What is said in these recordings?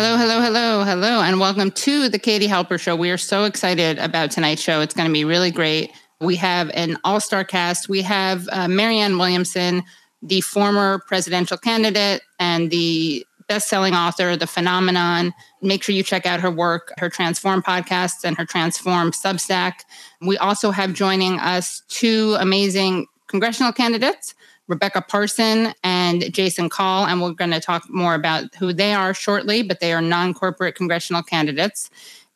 Hello, hello, hello, hello, and welcome to the Katie Halper Show. We are so excited about tonight's show. It's going to be really great. We have an all star cast. We have uh, Marianne Williamson, the former presidential candidate and the best selling author, The Phenomenon. Make sure you check out her work, her Transform podcasts, and her Transform Substack. We also have joining us two amazing congressional candidates. Rebecca Parson and Jason Call, and we're going to talk more about who they are shortly, but they are non corporate congressional candidates.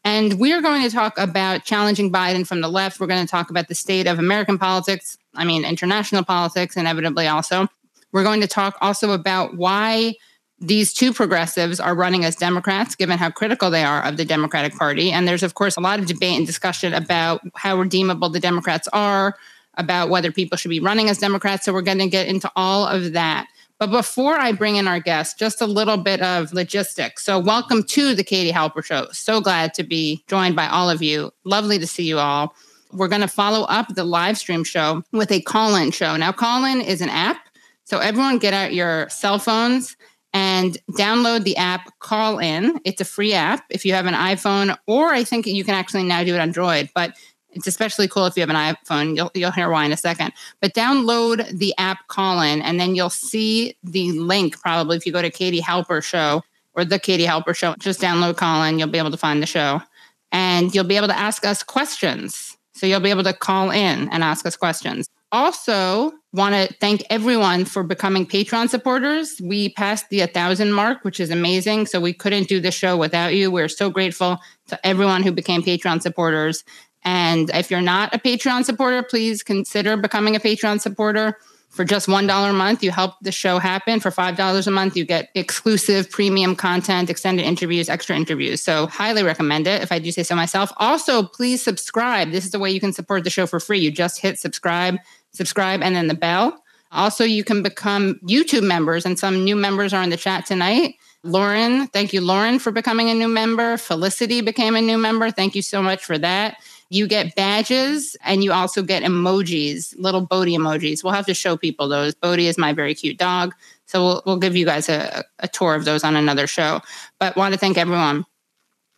And we are going to talk about challenging Biden from the left. We're going to talk about the state of American politics, I mean, international politics, inevitably also. We're going to talk also about why these two progressives are running as Democrats, given how critical they are of the Democratic Party. And there's, of course, a lot of debate and discussion about how redeemable the Democrats are, about whether people should be running as Democrats. So we're going to get into all of that. But before I bring in our guest, just a little bit of logistics. So, welcome to the Katie Halper Show. So glad to be joined by all of you. Lovely to see you all. We're going to follow up the live stream show with a call in show. Now, call in is an app. So, everyone get out your cell phones and download the app Callin. It's a free app if you have an iPhone, or I think you can actually now do it on Android. But it's especially cool if you have an iPhone. You'll, you'll hear why in a second. But download the app Callin, and then you'll see the link probably if you go to Katie Halper Show or the Katie Halper Show. Just download Callin. You'll be able to find the show, and you'll be able to ask us questions. So you'll be able to call in and ask us questions. Also, want to thank everyone for becoming Patreon supporters. We passed the 1,000 mark, which is amazing. So we couldn't do the show without you. We're so grateful to everyone who became Patreon supporters. And if you're not a Patreon supporter, please consider becoming a Patreon supporter. For just $1 a month, you help the show happen. For $5 a month, you get exclusive premium content, extended interviews, extra interviews. So, highly recommend it if I do say so myself. Also, please subscribe. This is the way you can support the show for free. You just hit subscribe, subscribe, and then the bell. Also, you can become YouTube members, and some new members are in the chat tonight. Lauren, thank you, Lauren, for becoming a new member. Felicity became a new member. Thank you so much for that. You get badges and you also get emojis, little Bodhi emojis. We'll have to show people those. Bodhi is my very cute dog. So we'll, we'll give you guys a, a tour of those on another show. But want to thank everyone.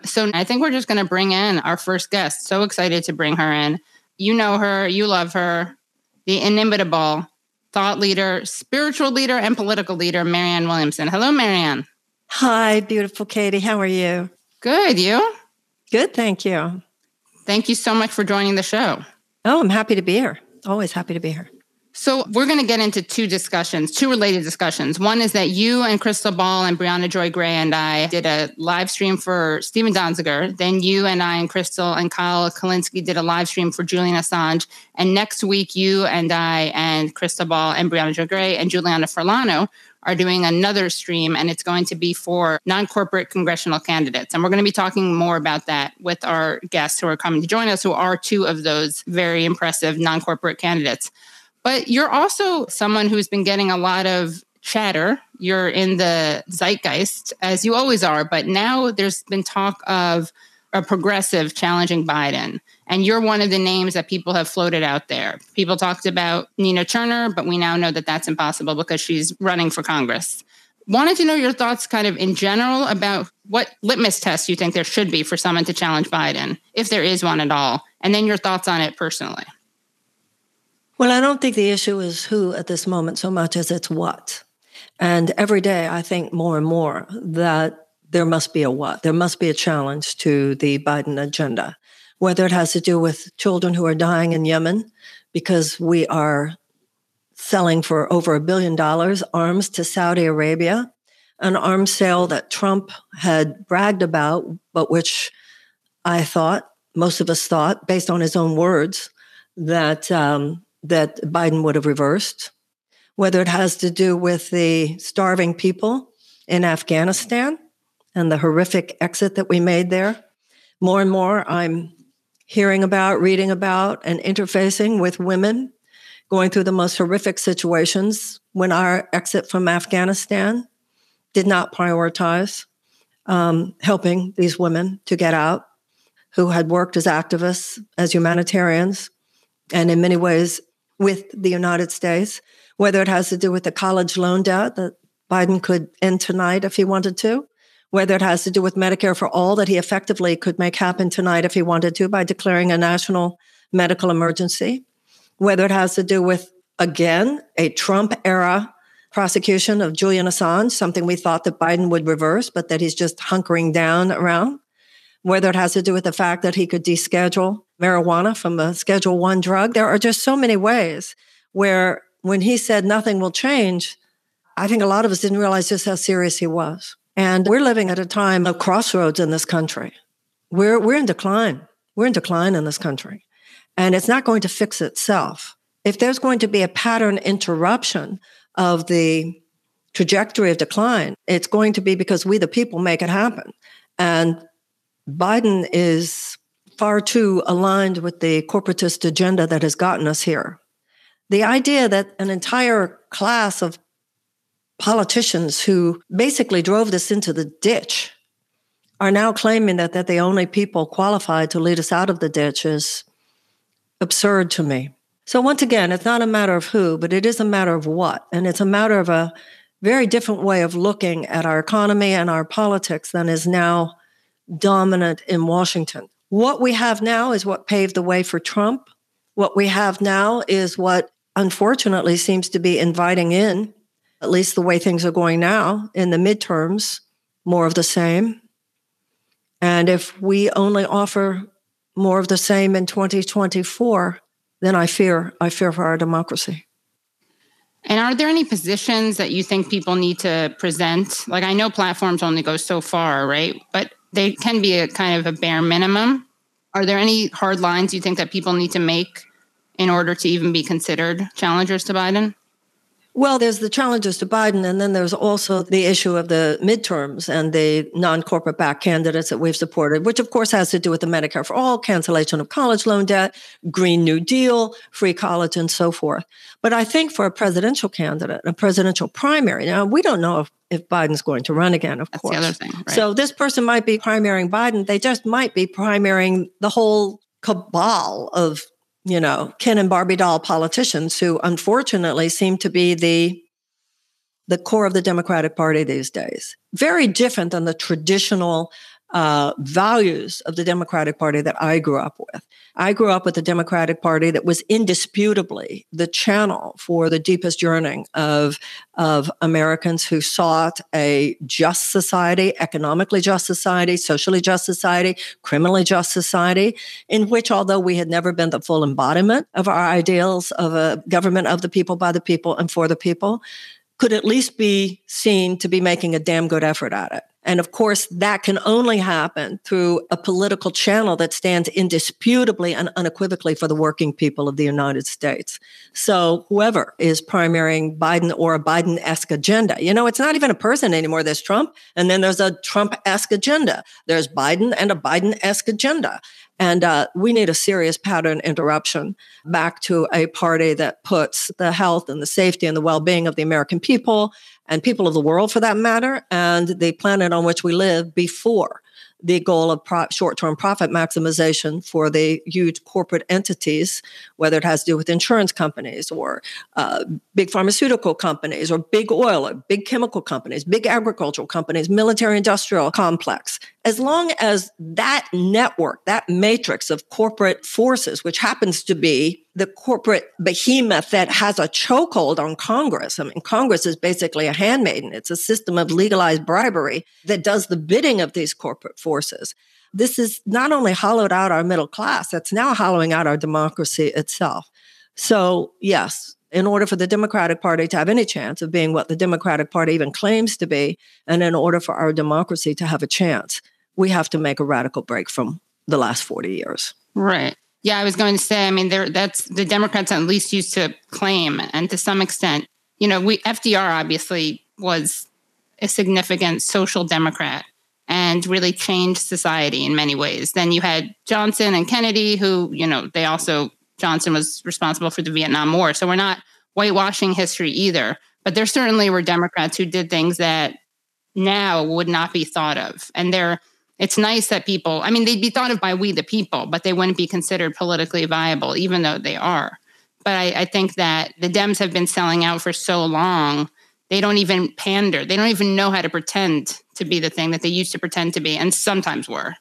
So I think we're just going to bring in our first guest. So excited to bring her in. You know her, you love her, the inimitable thought leader, spiritual leader, and political leader, Marianne Williamson. Hello, Marianne. Hi, beautiful Katie. How are you? Good. You? Good. Thank you. Thank you so much for joining the show. Oh, I'm happy to be here. Always happy to be here. So, we're going to get into two discussions, two related discussions. One is that you and Krystal Ball and Briahna Joy Gray and I did a live stream for Stephen Donziger. Then you and I and Krystal and Kyle Kulinski did a live stream for Julian Assange. And next week, you and I and Krystal Ball and Briahna Joy Gray and Juliana Forlano are doing another stream, and it's going to be for non corporate congressional candidates. And we're going to be talking more about that with our guests who are coming to join us, who are two of those very impressive non corporate candidates. But you're also someone who's been getting a lot of chatter. You're in the zeitgeist, as you always are. But now there's been talk of a progressive challenging Biden. And you're one of the names that people have floated out there. People talked about Nina Turner, but we now know that that's impossible because she's running for Congress. Wanted to know your thoughts, kind of in general, about what litmus test you think there should be for someone to challenge Biden, if there is one at all, and then your thoughts on it personally. Well, I don't think the issue is who at this moment so much as it's what. And every day I think more and more that there must be a what. There must be a challenge to the Biden agenda whether it has to do with children who are dying in Yemen because we are selling for over a billion dollars arms to Saudi Arabia, an arms sale that Trump had bragged about, but which I thought, most of us thought, based on his own words, that um, that Biden would have reversed. whether it has to do with the starving people in Afghanistan and the horrific exit that we made there. More and more, I'm hearing about, reading about, and interfacing with women going through the most horrific situations when our exit from Afghanistan did not prioritize um, helping these women to get out who had worked as activists, as humanitarians, and in many ways with the United States, whether it has to do with the college loan debt that Biden could end tonight if he wanted to, whether it has to do with Medicare for all that he effectively could make happen tonight if he wanted to by declaring a national medical emergency, whether it has to do with, again, a Trump era prosecution of Julian Assange, something we thought that Biden would reverse, but that he's just hunkering down around, whether it has to do with the fact that he could deschedule marijuana from a Schedule One drug. There are just so many ways where when he said nothing will change, I think a lot of us didn't realize just how serious he was. And we're living at a time of crossroads in this country. We're, we're in decline. We're in decline in this country. And it's not going to fix itself. If there's going to be a pattern interruption of the trajectory of decline, it's going to be because we, the people, make it happen. And Biden is far too aligned with the corporatist agenda that has gotten us here. The idea that an entire class of politicians who basically drove this into the ditch are now claiming that, that the only people qualified to lead us out of the ditch is absurd to me. So, once again, it's not a matter of who, but it is a matter of what. And it's a matter of a very different way of looking at our economy and our politics than is now dominant in Washington. What we have now is what paved the way for Trump. What we have now is what unfortunately seems to be inviting in, at least the way things are going now in the midterms, more of the same. And if we only offer more of the same in 2024, then I fear, I fear for our democracy. And are there any positions that you think people need to present? Like I know platforms only go so far, right? But they can be a kind of a bare minimum. Are there any hard lines you think that people need to make in order to even be considered challengers to Biden? Well, there's the challenges to Biden, and then there's also the issue of the midterms and the non corporate backed candidates that we've supported, which of course has to do with the Medicare for All, cancellation of college loan debt, Green New Deal, free college, and so forth. But I think for a presidential candidate, a presidential primary, now we don't know if, if Biden's going to run again, of That's course. The other thing, right? So this person might be primarying Biden. They just might be primarying the whole cabal of you know, Ken and Barbie doll politicians who unfortunately seem to be the the core of the Democratic Party these days. Very different than the traditional uh, values of the Democratic Party that I grew up with. I grew up with the Democratic Party that was indisputably the channel for the deepest yearning of, of Americans who sought a just society, economically just society, socially just society, criminally just society, in which, although we had never been the full embodiment of our ideals of a government of the people, by the people, and for the people, could at least be seen to be making a damn good effort at it. And of course, that can only happen through a political channel that stands indisputably and unequivocally for the working people of the United States. So whoever is primarying Biden or a Biden esque agenda, you know, it's not even a person anymore. There's Trump, and then there's a Trump esque agenda. There's Biden and a Biden esque agenda. And uh, we need a serious pattern interruption back to a party that puts the health and the safety and the well being of the American people and people of the world for that matter, and the planet on which we live before the goal of pro- short term profit maximization for the huge corporate entities, whether it has to do with insurance companies or uh, big pharmaceutical companies or big oil or big chemical companies, big agricultural companies, military industrial complex. As long as that network, that matrix of corporate forces, which happens to be the corporate behemoth that has a chokehold on Congress. I mean, Congress is basically a handmaiden. It's a system of legalized bribery that does the bidding of these corporate forces. This is not only hollowed out our middle class, it's now hollowing out our democracy itself. So, yes, in order for the Democratic Party to have any chance of being what the Democratic Party even claims to be, and in order for our democracy to have a chance, we have to make a radical break from the last 40 years. Right. Yeah, I was going to say, I mean, that's the Democrats at least used to claim, and to some extent, you know, we FDR obviously was a significant social democrat and really changed society in many ways. Then you had Johnson and Kennedy, who, you know, they also, Johnson was responsible for the Vietnam War. So we're not whitewashing history either. But there certainly were Democrats who did things that now would not be thought of. And they're, it's nice that people, I mean, they'd be thought of by we the people, but they wouldn't be considered politically viable, even though they are. But I, I think that the Dems have been selling out for so long they don't even pander. They don't even know how to pretend to be the thing that they used to pretend to be and sometimes were.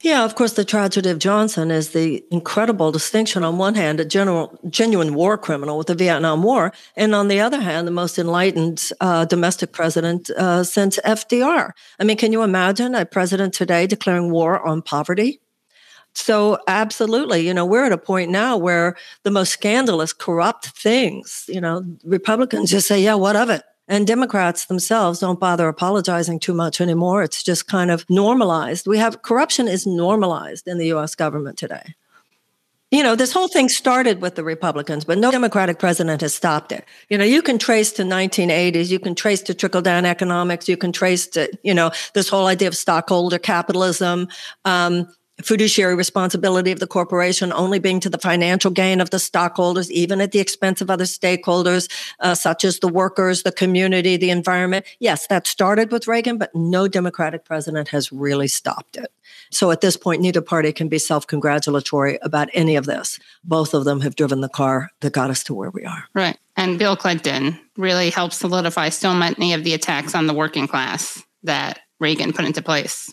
Yeah, of course, the tragedy of Johnson is the incredible distinction on one hand, a general, genuine war criminal with the Vietnam War, and on the other hand, the most enlightened uh, domestic president uh, since FDR. I mean, can you imagine a president today declaring war on poverty? So, absolutely, you know, we're at a point now where the most scandalous, corrupt things, you know, Republicans just say, yeah, what of it? And Democrats themselves don't bother apologizing too much anymore. It's just kind of normalized. We have corruption is normalized in the US government today. You know, this whole thing started with the Republicans, but no Democratic president has stopped it. You know, you can trace to 1980s, you can trace to trickle down economics, you can trace to, you know, this whole idea of stockholder capitalism. Um, fiduciary responsibility of the corporation only being to the financial gain of the stockholders, even at the expense of other stakeholders, uh, such as the workers, the community, the environment. Yes, that started with Reagan, but no Democratic president has really stopped it. So at this point, neither party can be self congratulatory about any of this. Both of them have driven the car that got us to where we are. Right. And Bill Clinton really helped solidify so many of the attacks on the working class that Reagan put into place.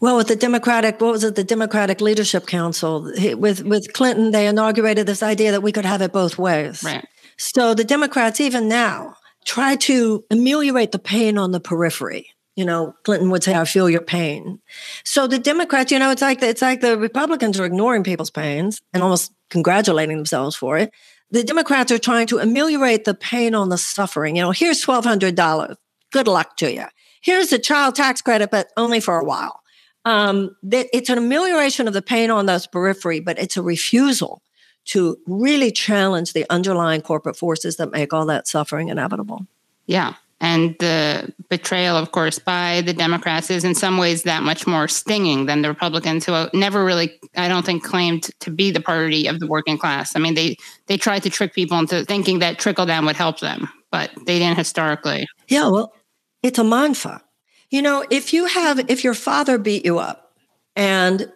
Well, with the Democratic, what was it? The Democratic Leadership Council with with Clinton, they inaugurated this idea that we could have it both ways. Right. So the Democrats, even now, try to ameliorate the pain on the periphery. You know, Clinton would say, "I feel your pain." So the Democrats, you know, it's like the, it's like the Republicans are ignoring people's pains and almost congratulating themselves for it. The Democrats are trying to ameliorate the pain on the suffering. You know, here's twelve hundred dollars. Good luck to you. Here's a child tax credit, but only for a while um, that it's an amelioration of the pain on those periphery, but it's a refusal to really challenge the underlying corporate forces that make all that suffering inevitable. Yeah. And the betrayal, of course, by the Democrats is in some ways that much more stinging than the Republicans, who never really, I don't think, claimed to be the party of the working class. I mean, they they tried to trick people into thinking that trickle down would help them, but they didn't historically. Yeah, well, it's a mind fuck. You know, if you have, if your father beat you up and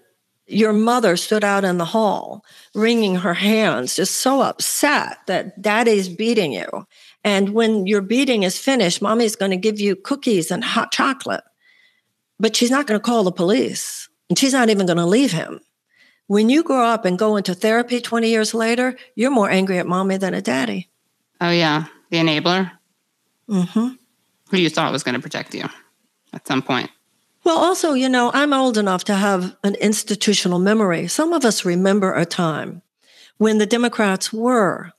your mother stood out in the hall wringing her hands, just so upset that daddy's beating you. And when your beating is finished, mommy's going to give you cookies and hot chocolate, but she's not going to call the police and she's not even going to leave him. When you grow up and go into therapy 20 years later, you're more angry at mommy than at daddy. Oh, yeah. The enabler? Mm-hmm. Who you thought was going to protect you at some point. Well, also, you know, I'm old enough to have an institutional memory. Some of us remember a time when the Democrats were,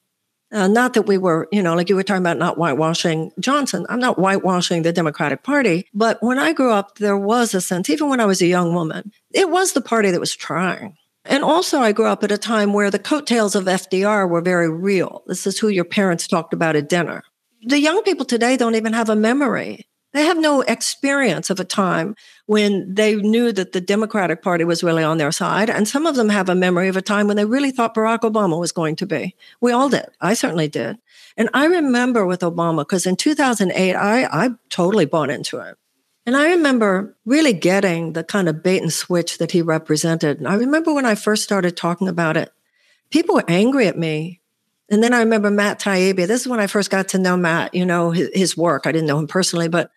uh, not that we were, you know, like you were talking about not whitewashing Johnson. I'm not whitewashing the Democratic Party. But when I grew up, there was a sense, even when I was a young woman, it was the party that was trying. And also, I grew up at a time where the coattails of FDR were very real. This is who your parents talked about at dinner. The young people today don't even have a memory they have no experience of a time when they knew that the Democratic Party was really on their side. And some of them have a memory of a time when they really thought Barack Obama was going to be. We all did. I certainly did. And I remember with Obama, because in 2008, I, I totally bought into it. And I remember really getting the kind of bait and switch that he represented. And I remember when I first started talking about it, people were angry at me and then I remember Matt Taibbi. This is when I first got to know Matt, you know, his, his, work. I didn't know him personally, but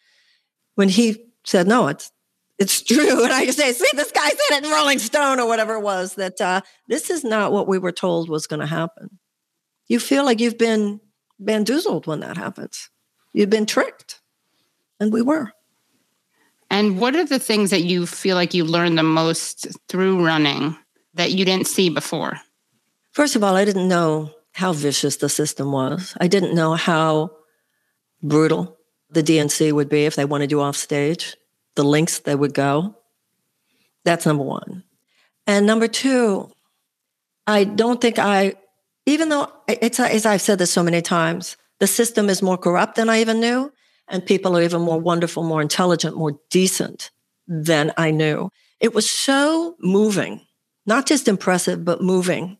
when he said, no, it's, it's true. And I say, see, this guy said it in Rolling Stone or whatever it was that uh, this is not what we were told was going to happen. You feel like you've been bamboozled when that happens. You've been tricked. And we were. And what are the things that you feel like you learned the most through running that you didn't see before? First of all, I didn't know how vicious the system was. I didn't know how brutal the DNC would be if they wanted you off stage, the links they would go. That's number one. And number two, I don't think I, even though it's as I've said this so many times, The system is more corrupt than I even knew, and people are even more wonderful, more intelligent, more decent than I knew. It was so moving, not just impressive, but moving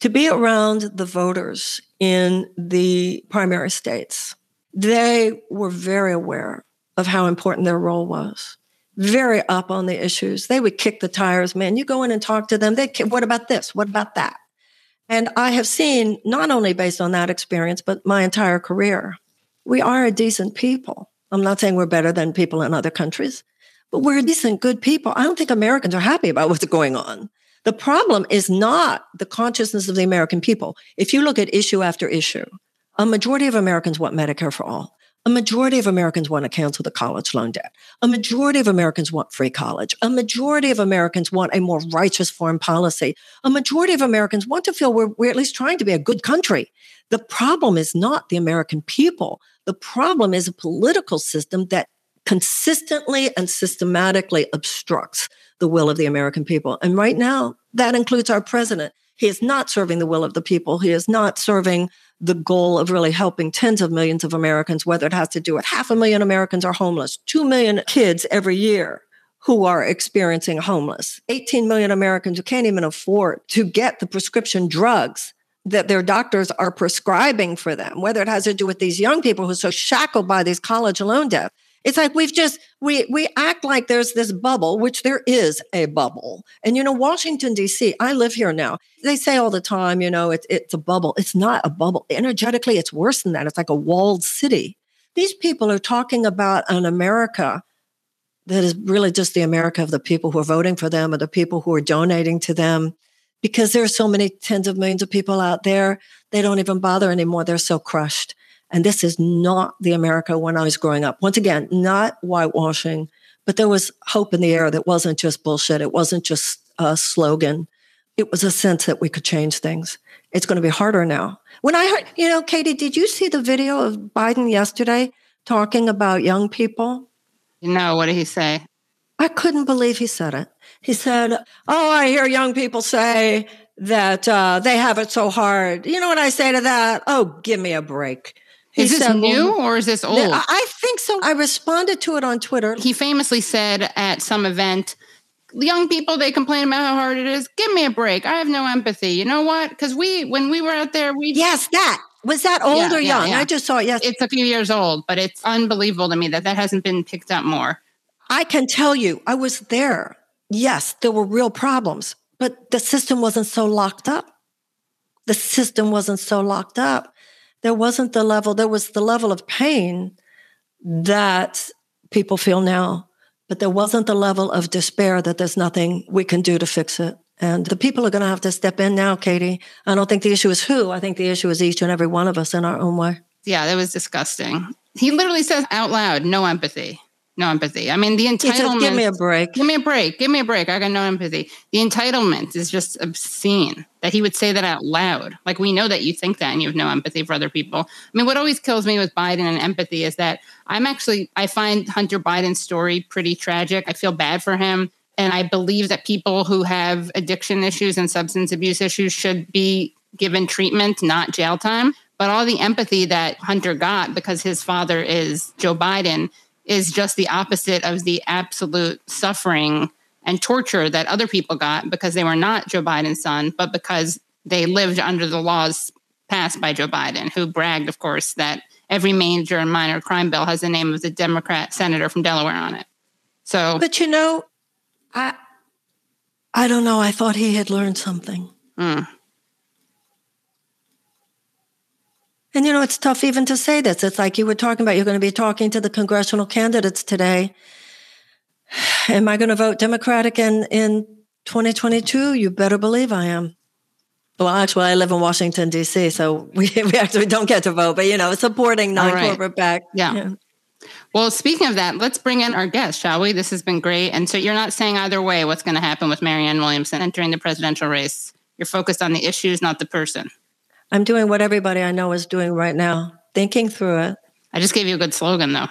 to be around the voters in the primary states. They were very aware of how important their role was, very up on the issues. They would kick the tires, man. You go in and talk to them. They, what about this? What about that? And I have seen, not only based on that experience, but my entire career, we are a decent people. I'm not saying we're better than people in other countries, but we're decent, good people. I don't think Americans are happy about what's going on. The problem is not the consciousness of the American people. If you look at issue after issue, a majority of Americans want Medicare for all. A majority of Americans want to cancel the college loan debt. A majority of Americans want free college. A majority of Americans want a more righteous foreign policy. A majority of Americans want to feel we're, we're at least trying to be a good country. The problem is not the American people. The problem is a political system that consistently and systematically obstructs the will of the American people. And right now, that includes our president. He is not serving the will of the people. He is not serving the goal of really helping tens of millions of Americans, whether it has to do with half a million Americans are homeless, 2 million kids every year who are experiencing homeless, 18 million Americans who can't even afford to get the prescription drugs that their doctors are prescribing for them, whether it has to do with these young people who are so shackled by these college loan debt. It's like we've just we we act like there's this bubble, which there is a bubble. And you know, Washington D.C. I live here now. They say all the time, you know, it's it's a bubble. It's not a bubble. Energetically, it's worse than that. It's like a walled city. These people are talking about an America that is really just the America of the people who are voting for them or the people who are donating to them. Because there are so many tens of millions of people out there, they don't even bother anymore. They're so crushed. And this is not the America when I was growing up. Once again, not whitewashing, but there was hope in the air that wasn't just bullshit. It wasn't just a slogan. It was a sense that we could change things. It's going to be harder now. When I heard, you know, Katie, did you see the video of Biden yesterday talking about young people? No, what did he say? I couldn't believe he said it. He said, Oh, I hear young people say that uh, they have it so hard. You know what I say to that? Oh, give me a break. Is this said, new well, or is this old? I think so. I responded to it on Twitter. He famously said at some event, young people they complain about how hard it is. Give me a break. I have no empathy. You know what? Because we when we were out there, we yes, that was that old yeah, or yeah, young? Yeah. I just saw it. Yes, it's a few years old, but it's unbelievable to me that that hasn't been picked up more. I can tell you, I was there. Yes, there were real problems, but the system wasn't so locked up. The system wasn't so locked up there wasn't the level, there was the level of pain that people feel now, but there wasn't the level of despair that there's nothing we can do to fix it. And the people are going to have to step in now, Katie. I don't think the issue is who. I think the issue is each and every one of us in our own way. Yeah, that was disgusting. He literally says out loud, no empathy no empathy. I mean, the entitlement. give me a break. Give me a break. Give me a break. I got no empathy. The entitlement is just obscene that he would say that out loud. Like we know that you think that and you have no empathy for other people. I mean, what always kills me with Biden and empathy is that I'm actually I find Hunter Biden's story pretty tragic. I feel bad for him. And I believe that people who have addiction issues and substance abuse issues should be given treatment, not jail time. But all the empathy that Hunter got because his father is Joe Biden is just the opposite of the absolute suffering and torture that other people got because they were not Joe Biden's son, but because they lived under the laws passed by Joe Biden, who bragged, of course, that every major and minor crime bill has the name of the Democrat senator from Delaware on it. So, but you know, I I don't know. I thought he had learned something. Mm. And you know, it's tough even to say this. It's like you were talking about, you're going to be talking to the congressional candidates today. Am I going to vote Democratic in, in 2022? You better believe I am. Well, actually, I live in Washington, D.C., so we, we actually don't get to vote, but you know, supporting non corporate right. back. Yeah. yeah. Well, speaking of that, let's bring in our guest, shall we? This has been great. And so you're not saying either way what's going to happen with Marianne Williamson entering the presidential race. You're focused on the issues, not the person. I'm doing what everybody I know is doing right now, thinking through it. I just gave you a good slogan, though.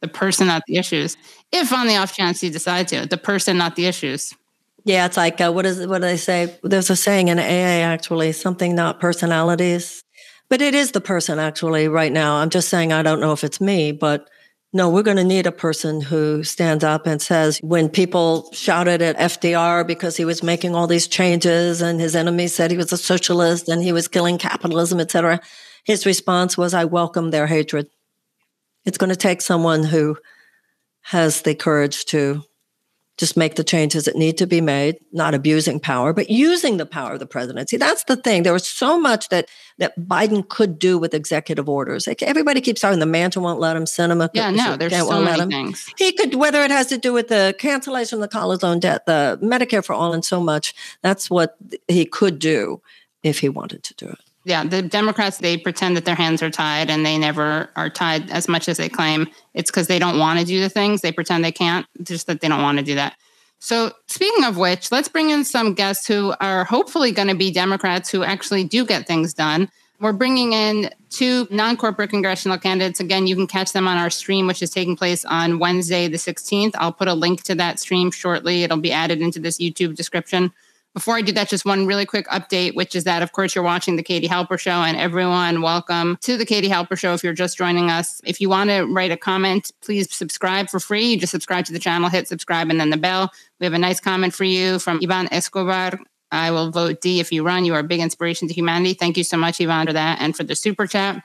The person, not the issues. If on the off chance you decide to, the person, not the issues. Yeah, it's like uh, what is what do they say? There's a saying in AA actually, something not personalities, But it is the person actually right now. I'm just saying I don't know if it's me, but no, we're going to need a person who stands up and says, when people shouted at FDR because he was making all these changes and his enemies said he was a socialist and he was killing capitalism, etc., his response was, I welcome their hatred. It's going to take someone who has the courage to just make the changes that need to be made, not abusing power, but using the power of the presidency. That's the thing. There was so much that that Biden could do with executive orders. Like everybody keeps talking the Manchin won't let him, Sinema. Yeah, no, there's so many things. He could, whether it has to do with the cancellation of the college loan debt, the Medicare for all, and so much. That's what he could do if he wanted to do it. Yeah, the Democrats, they pretend that their hands are tied and they never are tied as much as they claim. It's because they don't want to do the things. They pretend they can't, just that they don't want to do that. So, speaking of which, let's bring in some guests who are hopefully going to be Democrats who actually do get things done. We're bringing in two non corporate congressional candidates. Again, you can catch them on our stream, which is taking place on Wednesday, the 16th. I'll put a link to that stream shortly. It'll be added into this YouTube description. Before I do that, just one really quick update, which is that, of course, you're watching the Katie Halper Show, and everyone, welcome to the Katie Halper Show. If you're just joining us, if you want to write a comment, please subscribe for free. You just subscribe to the channel, hit subscribe, and then the bell. We have a nice comment for you from Ivan Escobar. I will vote D if you run. You are a big inspiration to humanity. Thank you so much, Ivan, for that and for the super chat.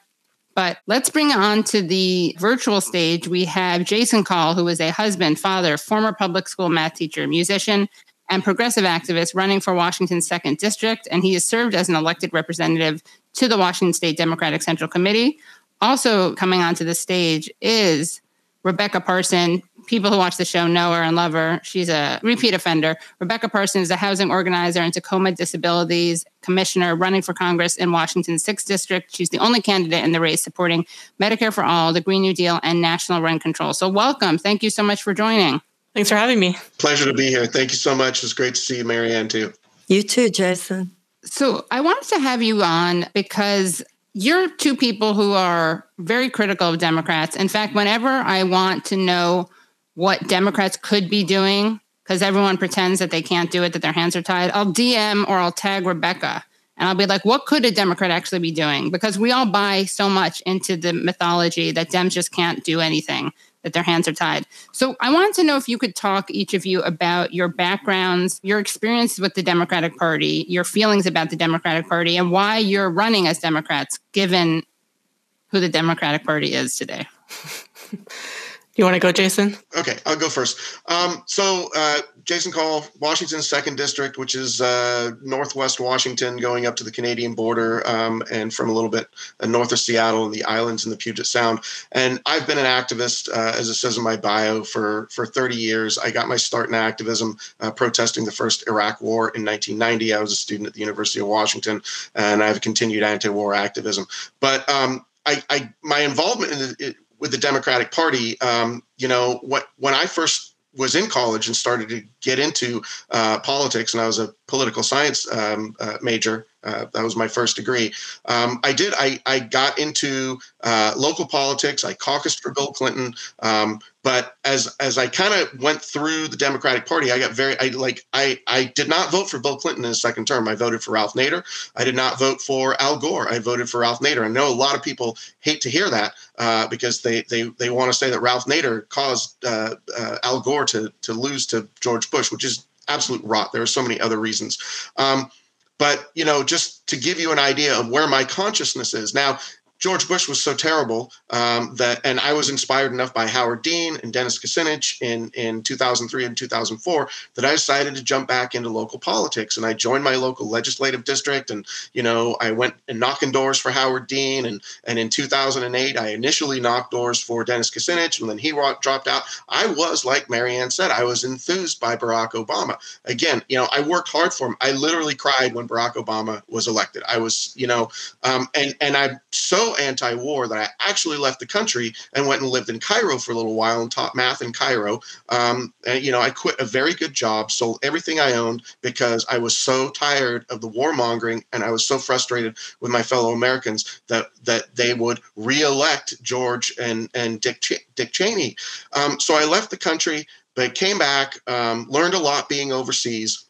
But let's bring on to the virtual stage. We have Jason Call, who is a husband, father, former public school math teacher, musician, and progressive activist running for Washington's second district, and he has served as an elected representative to the Washington State Democratic Central Committee. Also coming onto the stage is Rebecca Parson. People who watch the show know her and love her. She's a repeat offender. Rebecca Parson is a housing organizer and Tacoma Disabilities Commissioner running for Congress in Washington's 6th District. She's the only candidate in the race supporting Medicare for All, the Green New Deal, and national rent control. So, welcome. Thank you so much for joining. Thanks for having me. Pleasure to be here. Thank you so much. It's great to see you, Marianne, too. You too, Jason. So I wanted to have you on because you're two people who are very critical of Democrats. In fact, whenever I want to know what Democrats could be doing, because everyone pretends that they can't do it, that their hands are tied, I'll DM or I'll tag Rebecca and I'll be like, what could a Democrat actually be doing? Because we all buy so much into the mythology that Dems just can't do anything that their hands are tied. So I wanted to know if you could talk, each of you, about your backgrounds, your experiences with the Democratic Party, your feelings about the Democratic Party, and why you're running as Democrats, given who the Democratic Party is today. You want to go, Jason? Okay, I'll go first. Um, so, uh, Jason Call, Washington's second district, which is uh, northwest Washington, going up to the Canadian border, um, and from a little bit uh, north of Seattle and the islands in the Puget Sound. And I've been an activist, uh, as it says in my bio, for for 30 years. I got my start in activism uh, protesting the first Iraq War in 1990. I was a student at the University of Washington, and I've continued anti-war activism. But um, I, I, my involvement in the, with the Democratic Party, um, you know, what when I first was in college and started to get into uh, politics, and I was a political science um, uh, major. Uh, that was my first degree. Um, I did. I, I got into uh, local politics. I caucused for Bill Clinton. Um, but as as I kind of went through the Democratic Party, I got very I like I I did not vote for Bill Clinton in his second term. I voted for Ralph Nader. I did not vote for Al Gore. I voted for Ralph Nader. I know a lot of people hate to hear that uh, because they they they want to say that Ralph Nader caused uh, uh, Al Gore to to lose to George Bush, which is absolute rot. There are so many other reasons. Um, but you know, just to give you an idea of where my consciousness is. Now, George Bush was so terrible um, that, and I was inspired enough by Howard Dean and Dennis Kucinich in in 2003 and 2004 that I decided to jump back into local politics, and I joined my local legislative district, and you know I went and knocking doors for Howard Dean, and and in 2008 I initially knocked doors for Dennis Kucinich, and then he dropped out. I was like Marianne said, I was enthused by Barack Obama. Again, you know I worked hard for him. I literally cried when Barack Obama was elected. I was, you know, um, and and I'm so anti-war that I actually left the country and went and lived in Cairo for a little while and taught math in Cairo. Um, and you know, I quit a very good job, sold everything I owned because I was so tired of the warmongering and I was so frustrated with my fellow Americans that that they would reelect George and and Dick Ch- Dick Cheney. Um, so I left the country, but came back, um, learned a lot being overseas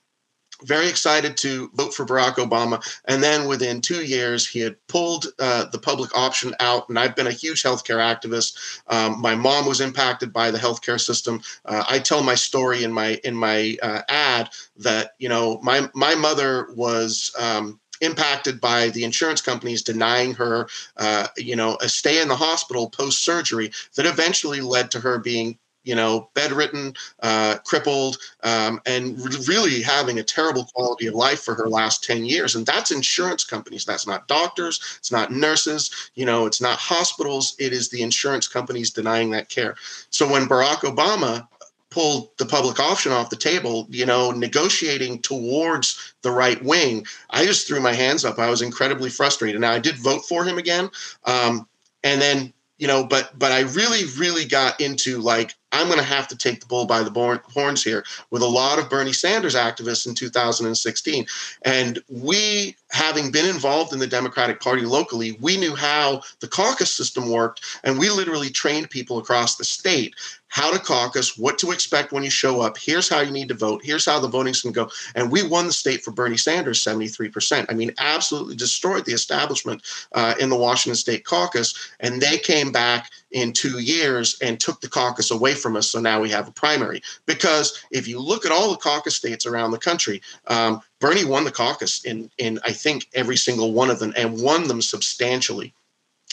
very excited to vote for Barack Obama. And then within two years, he had pulled uh, the public option out. And I've been a huge healthcare activist. Um, my mom was impacted by the healthcare system. Uh, I tell my story in my in my uh, ad that you know my my mother was. Um, impacted by the insurance companies denying her, uh, you know, a stay in the hospital post surgery that eventually led to her being you know, bedridden, uh, crippled, um, and really having a terrible quality of life for her last 10 years. And that's insurance companies. That's not doctors. It's not nurses. You know, it's not hospitals. It is the insurance companies denying that care. So when Barack Obama pulled the public option off the table, you know, negotiating towards the right wing, I just threw my hands up. I was incredibly frustrated. Now, I did vote for him again. Um, and then you know but but i really really got into like i'm going to have to take the bull by the horns here with a lot of bernie sanders activists in 2016 and we having been involved in the democratic party locally we knew how the caucus system worked and we literally trained people across the state how to caucus, what to expect when you show up. Here's how you need to vote. Here's how the voting's going to go. And we won the state for Bernie Sanders 73%. I mean, absolutely destroyed the establishment uh, in the Washington State caucus. And they came back in two years and took the caucus away from us. So now we have a primary. Because if you look at all the caucus states around the country, um, Bernie won the caucus in, in, I think, every single one of them and won them substantially.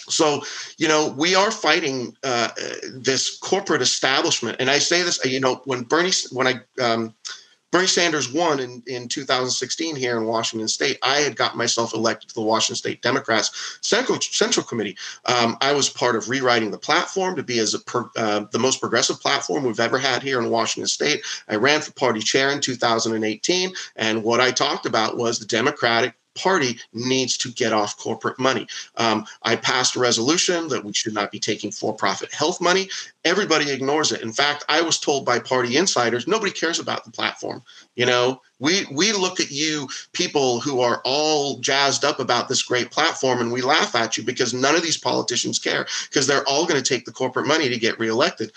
So, you know, we are fighting uh, this corporate establishment, and I say this, you know, when Bernie, when I um, Bernie Sanders won in, in 2016 here in Washington State. I had gotten myself elected to the Washington State Democrats Central, Central Committee. Um, I was part of rewriting the platform to be as per, uh, the most progressive platform we've ever had here in Washington State. I ran for party chair in 2018, and what I talked about was the Democratic party needs to get off corporate money. Um, I passed a resolution that we should not be taking for profit health money. Everybody ignores it. In fact, I was told by party insiders nobody cares about the platform. You know, we we look at you people who are all jazzed up about this great platform and we laugh at you because none of these politicians care because they're all going to take the corporate money to get reelected.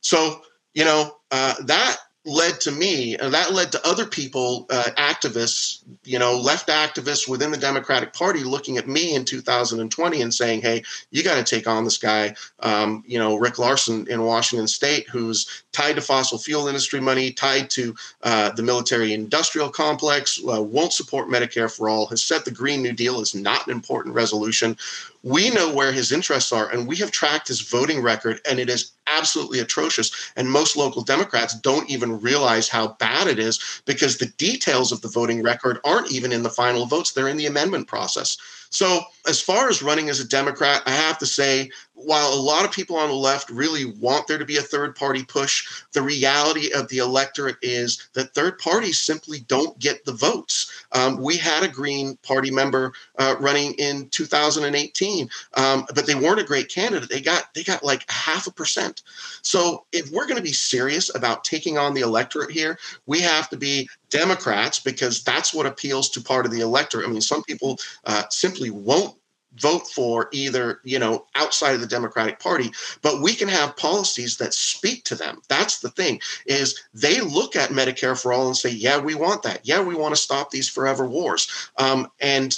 So, you know, uh, that led to me, and that led to other people, uh, activists, you know, left activists within the Democratic Party looking at me in 2020 and saying, hey, you got to take on this guy, um, you know, Rick Larsen in Washington State, who's tied to fossil fuel industry money, tied to uh, the military industrial complex, uh, won't support Medicare for all, has said the Green New Deal is not an important resolution. We know where his interests are, and we have tracked his voting record, and it is absolutely atrocious. And most local Democrats don't even realize how bad it is because the details of the voting record aren't even in the final votes, they're in the amendment process. So, as far as running as a Democrat, I have to say, while a lot of people on the left really want there to be a third party push, the reality of the electorate is that third parties simply don't get the votes. Um, we had a Green Party member uh, running in 2018, um, but they weren't a great candidate. They got they got like half a percent. So if we're going to be serious about taking on the electorate here, we have to be Democrats because that's what appeals to part of the electorate. I mean, some people uh, simply won't vote for either you know outside of the democratic party but we can have policies that speak to them. That's the thing is they look at medicare for all and say yeah we want that. Yeah we want to stop these forever wars. Um, and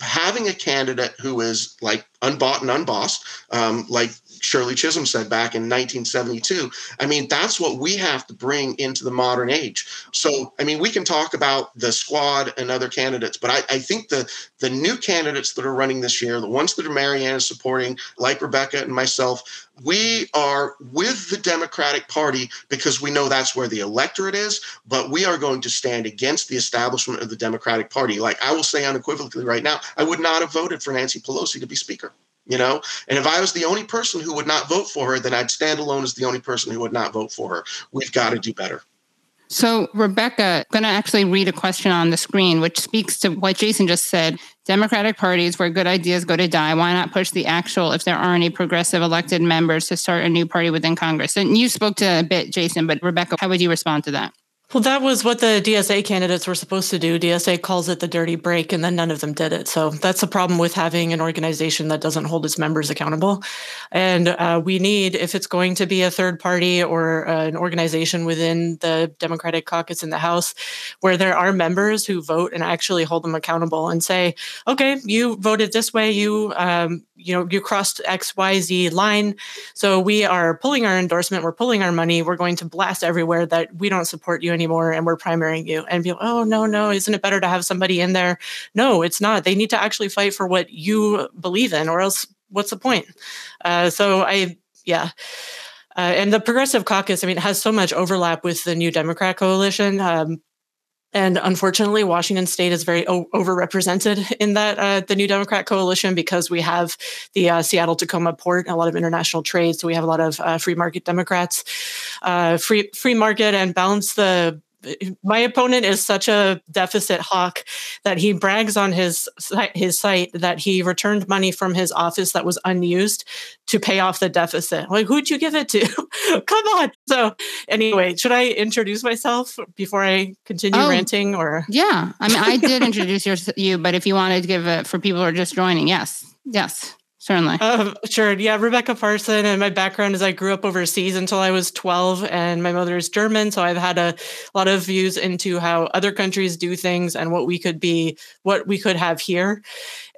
having a candidate who is like unbought and unbossed um, like Shirley Chisholm said back in 1972. I mean, that's what we have to bring into the modern age. So, I mean, we can talk about the squad and other candidates, but I, I think the the new candidates that are running this year, the ones that are Marianne is supporting, like Rebecca and myself, we are with the Democratic Party because we know that's where the electorate is, but we are going to stand against the establishment of the Democratic Party. Like I will say unequivocally right now, I would not have voted for Nancy Pelosi to be Speaker you know? And if i was the only person who would not vote for her then i'd stand alone as the only person who would not vote for her. We've got to do better. So rebecca going to actually read a question on the screen which speaks to what jason just said. Democratic parties where good ideas go to die why not push the actual if there are any progressive elected members to start a new party within congress? And you spoke to a bit jason but rebecca how would you respond to that Well, that was what the DSA candidates were supposed to do. DSA calls it the dirty break, and then none of them did it. So that's the problem with having an organization that doesn't hold its members accountable. And uh, we need, if it's going to be a third party or uh, an organization within the Democratic caucus in the House, where there are members who vote and actually hold them accountable and say, okay, you voted this way, you um, you know you crossed xyz line so we are pulling our endorsement we're pulling our money we're going to blast everywhere that we don't support you anymore and we're primarying you and be like, oh no no isn't it better to have somebody in there? No it's not. They need to actually fight for what you believe in or else what's the point? Uh, so i yeah. Uh, and the progressive caucus i mean has so much overlap with the new democrat coalition. Um, and unfortunately, Washington State is very o- overrepresented in that uh, the New Democrat coalition because we have the uh, Seattle Tacoma port, a lot of international trade. So we have a lot of uh, free market Democrats, uh, free free market, and balance the my opponent is such a deficit hawk that he brags on his his site that he returned money from his office that was unused to pay off the deficit. Like, who'd you give it to? Come on. So, anyway, should I introduce myself before I continue oh, ranting? Or yeah, I mean, I did introduce your, you, but if you wanted to give it for people who are just joining, yes, yes. Certainly. Uh, sure. Yeah. Rebecca Parson. And my background is I grew up overseas until I was 12, and my mother is German. So I've had a lot of views into how other countries do things and what we could be, what we could have here.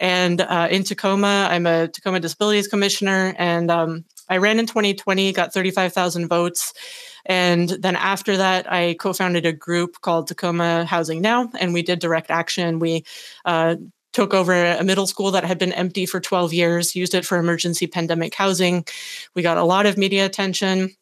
And uh, in Tacoma, I'm a Tacoma Disabilities Commissioner. And um, I ran in 2020, got 35,000 votes. And then after that, I co founded a group called Tacoma Housing Now, and we did direct action. We uh, took over a middle school that had been empty for 12 years, used it for emergency pandemic housing. We got a lot of media attention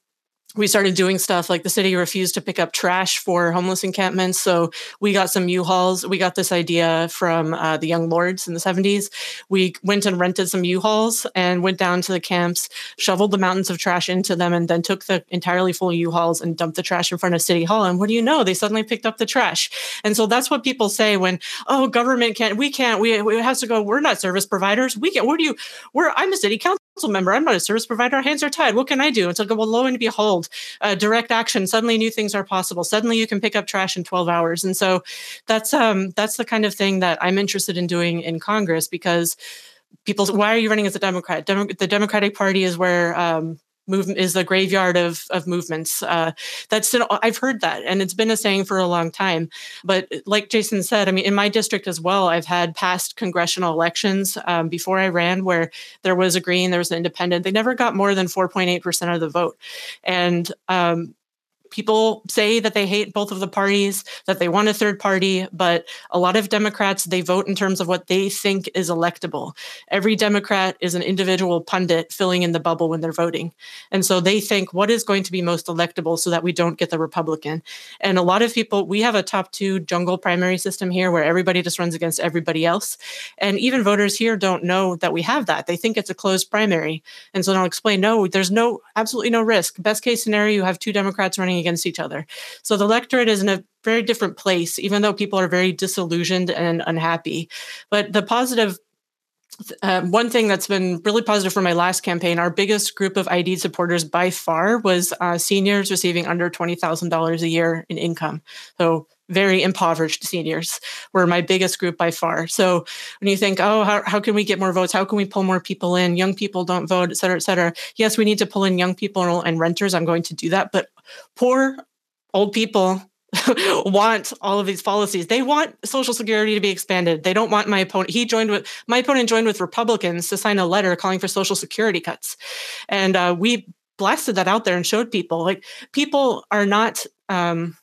we started doing stuff like the city refused to pick up trash for homeless encampments. So we got some U-Hauls. We got this idea from uh, the Young Lords in the 70s. We went and rented some U-Hauls and went down to the camps, shoveled the mountains of trash into them, and then took the entirely full U-Hauls and dumped the trash in front of City Hall. And what do you know? They suddenly picked up the trash. And so that's what people say when, oh, government can't, we can't, we, we have to go, we're not service providers. We can't, where do you, we're, I'm a city council member. I'm not a service provider. Our hands are tied. What can I do? It's like, well, lo and behold, uh, direct action. Suddenly, new things are possible. Suddenly, you can pick up trash in 12 hours. And so, that's um, that's the kind of thing that I'm interested in doing in Congress because people. Why are you running as a Democrat? Demo- the Democratic Party is where um, movement is the graveyard of of movements. Uh, that's I've heard that, and it's been a saying for a long time. But like Jason said, I mean, in my district as well, I've had past congressional elections um, before I ran where there was a Green, there was an Independent. They never got more than four point eight percent of the vote, and um, people say that they hate both of the parties, that they want a third party, but a lot of Democrats, they vote in terms of what they think is electable. Every Democrat is an individual pundit filling in the bubble when they're voting. And so they think what is going to be most electable so that we don't get the Republican. And a lot of people, we have a top two jungle primary system here where everybody just runs against everybody else. And even voters here don't know that we have that. They think it's a closed primary. And so I'll explain no, there's no, absolutely no risk. Best case scenario, you have two Democrats running against each other. So the electorate is in a very different place, even though people are very disillusioned and unhappy. But the positive uh, one thing that's been really positive for my last campaign, our biggest group of ID supporters by far was uh, seniors receiving under $20,000 a year in income. So very impoverished seniors were my biggest group by far. So when you think, oh, how, how can we get more votes? How can we pull more people in? Young people don't vote, et cetera, et cetera. Yes, we need to pull in young people and renters. I'm going to do that. But poor old people want all of these policies. They want Social Security to be expanded. They don't want my opponent. He joined with my opponent joined with Republicans to sign a letter calling for Social Security cuts, and uh, we blasted that out there and showed people like people are not. Um,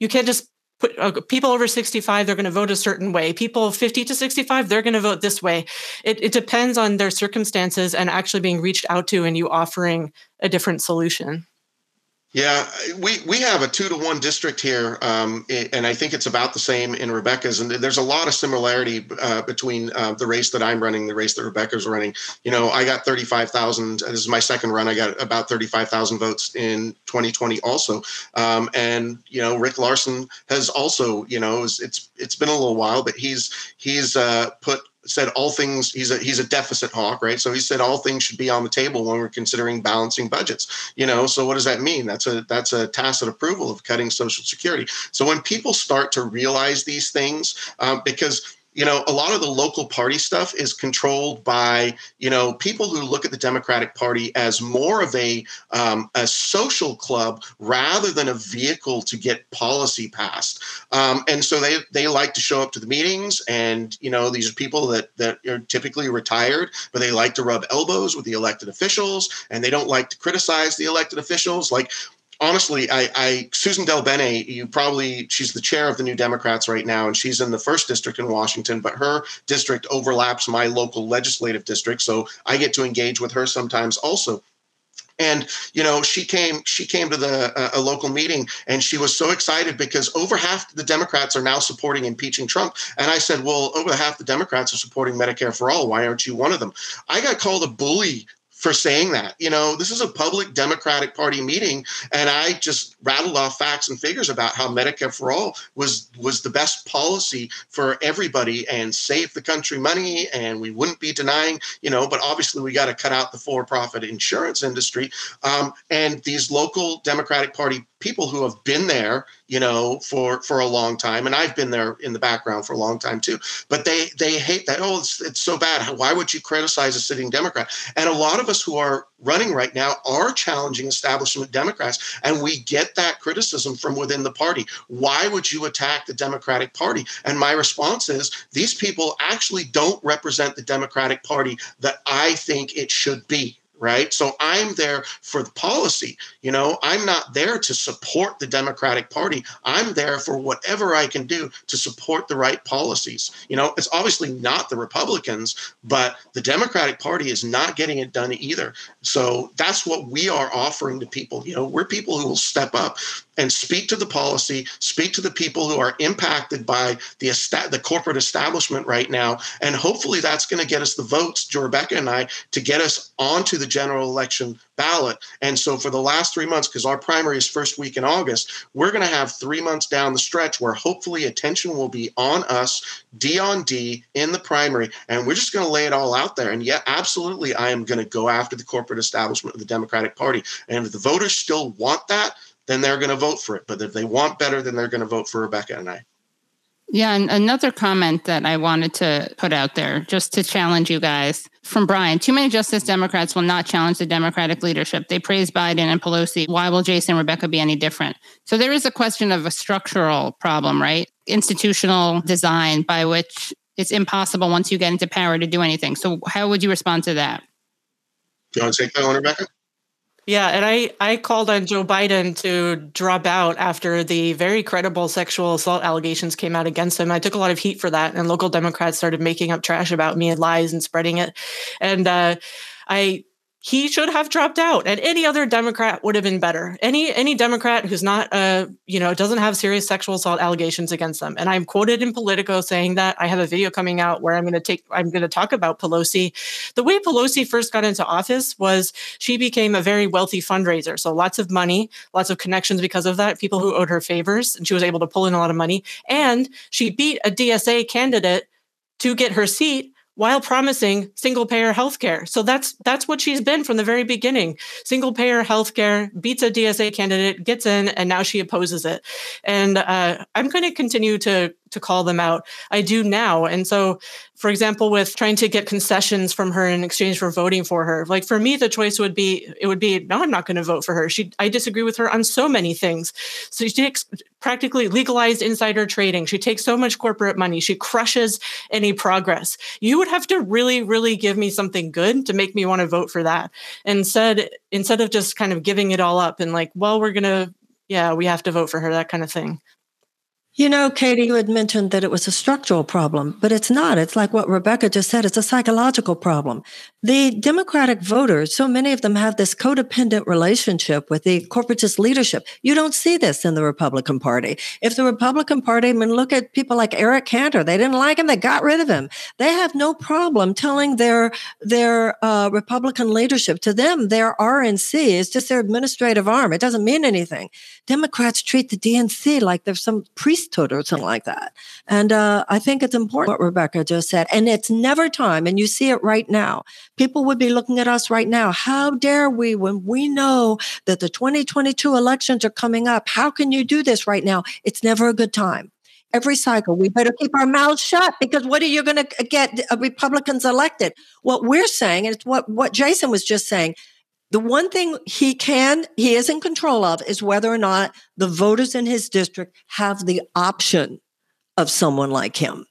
you can't just put uh, people over 65 they're going to vote a certain way people 50 to 65 they're going to vote this way it, it depends on their circumstances and actually being reached out to and you offering a different solution yeah, we, we have a two to one district here, um, and I think it's about the same in Rebecca's. And there's a lot of similarity uh, between uh, the race that I'm running, the race that Rebecca's running. You know, I got 35,000. This is my second run. I got about 35,000 votes in 2020 also. Um, and you know, Rick Larsen has also, you know, it's it's been a little while, but he's he's uh, put said all things he's a he's a deficit hawk right? So he said all things should be on the table when we're considering balancing budgets you know? So what does that mean? That's a that's a tacit approval of cutting social security. So when people start to realize these things um, because you know, a lot of the local party stuff is controlled by, you know, people who look at the Democratic Party as more of a um, a social club rather than a vehicle to get policy passed. Um, and so they they like to show up to the meetings, and you know, these are people that that are typically retired, but they like to rub elbows with the elected officials, and they don't like to criticize the elected officials. Like honestly, I, I Susan DelBene, you probably she's the chair of the New Democrats right now, and she's in the first district in Washington, but her district overlaps my local legislative district, so I get to engage with her sometimes also. And you know she came she came to the uh, a local meeting and she was so excited because over half the democrats are now supporting impeaching trump and i said well over half the democrats are supporting medicare for all. Why aren't you one of them? I got called a bully for saying that. You know, this is a public Democratic Party meeting, and I just rattled off facts and figures about how Medicare for all was was the best policy for everybody and saved the country money, and we wouldn't be denying, you know. But obviously, we got to cut out the for-profit insurance industry, um, and these local Democratic Party people who have been there, you know, for for a long time, and I've been there in the background for a long time too. But they they hate that. Oh, it's, it's so bad. Why would you criticize a sitting Democrat? And a lot of us who are running right now are challenging establishment Democrats, and we get that criticism from within the party. Why would you attack the Democratic Party? And my response is these people actually don't represent the Democratic Party that I think it should be right? So I'm there for the policy. You know, I'm not there to support the Democratic Party. I'm there for whatever I can do to support the right policies. You know, it's obviously not the Republicans, but the Democratic Party is not getting it done either. So that's what we are offering to people. You know, we're people who will step up and speak to the policy, speak to the people who are impacted by the the corporate establishment right now, and hopefully that's going to get us the votes, Rebecca and I, to get us onto the general election ballot. And so for the last three months, because our primary is first week in August, we're going to have three months down the stretch where hopefully attention will be on us, D on D in the primary, and we're just going to lay it all out there. And yeah, absolutely, I am going to go after the corporate establishment of the Democratic Party. And if the voters still want that, then they're going to vote for it. But if they want better, then they're going to vote for Rebecca and I. Yeah, and another comment that I wanted to put out there, just to challenge you guys from Brian. Too many Justice Democrats will not challenge the Democratic leadership. They praise Biden and Pelosi. Why will Jason and Rebecca be any different? So there is a question of a structural problem, right? Institutional design by which it's impossible once you get into power to do anything. So how would you respond to that? Do you want to take that one, Rebecca? Yeah, and I I called on Joe Biden to drop out after the very credible sexual assault allegations came out against him. I took a lot of heat for that, and local Democrats started making up trash about me and lies and spreading it. And uh, I he should have dropped out and any other democrat would have been better. Any any democrat who's not uh you know doesn't have serious sexual assault allegations against them. And i'm quoted in politico saying that. I have a video coming out where i'm going to take i'm going to talk about pelosi. The way pelosi first got into office was she became a very wealthy fundraiser. So lots of money lots of connections because of that people who owed her favors and she was able to pull in a lot of money. And she beat a dsa candidate to get her seat while promising single payer healthcare. So that's that's what she's been from the very beginning. Single payer healthcare beats a DSA candidate, gets in, and now she opposes it. And uh, I'm going to continue to to call them out. I do now. And so, for example, with trying to get concessions from her in exchange for voting for her, like for me, the choice would be it would be no, I'm not going to vote for her. She, I disagree with her on so many things. So she takes practically legalized insider trading. She takes so much corporate money. She crushes any progress. You would have to really, really give me something good to make me want to vote for that. Instead, instead of just kind of giving it all up and like, well, we're gonna, yeah, we have to vote for her, that kind of thing. You know, Katie, you had mentioned that it was a structural problem, but it's not. It's like what Rebecca just said. It's a psychological problem. The Democratic voters, so many of them have this codependent relationship with the corporatist leadership. You don't see this in the Republican Party. If the Republican Party, I mean, look at people like Eric Cantor. They didn't like him. They got rid of him. They have no problem telling their, their, uh, Republican leadership to them, their RNC is just their administrative arm. It doesn't mean anything. Democrats treat the DNC like there's some priesthood or something like that. And, uh, I think it's important what Rebecca just said. And it's never time. And you see it right now People would be looking at us right now. How dare we, when we know that the 2022 elections are coming up? How can you do this right now? It's never a good time. Every cycle, we better keep our mouths shut because what are you going to get uh, Republicans elected? What we're saying, and it's what, what Jason was just saying, the one thing he can, he is in control of is whether or not the voters in his district have the option of someone like him.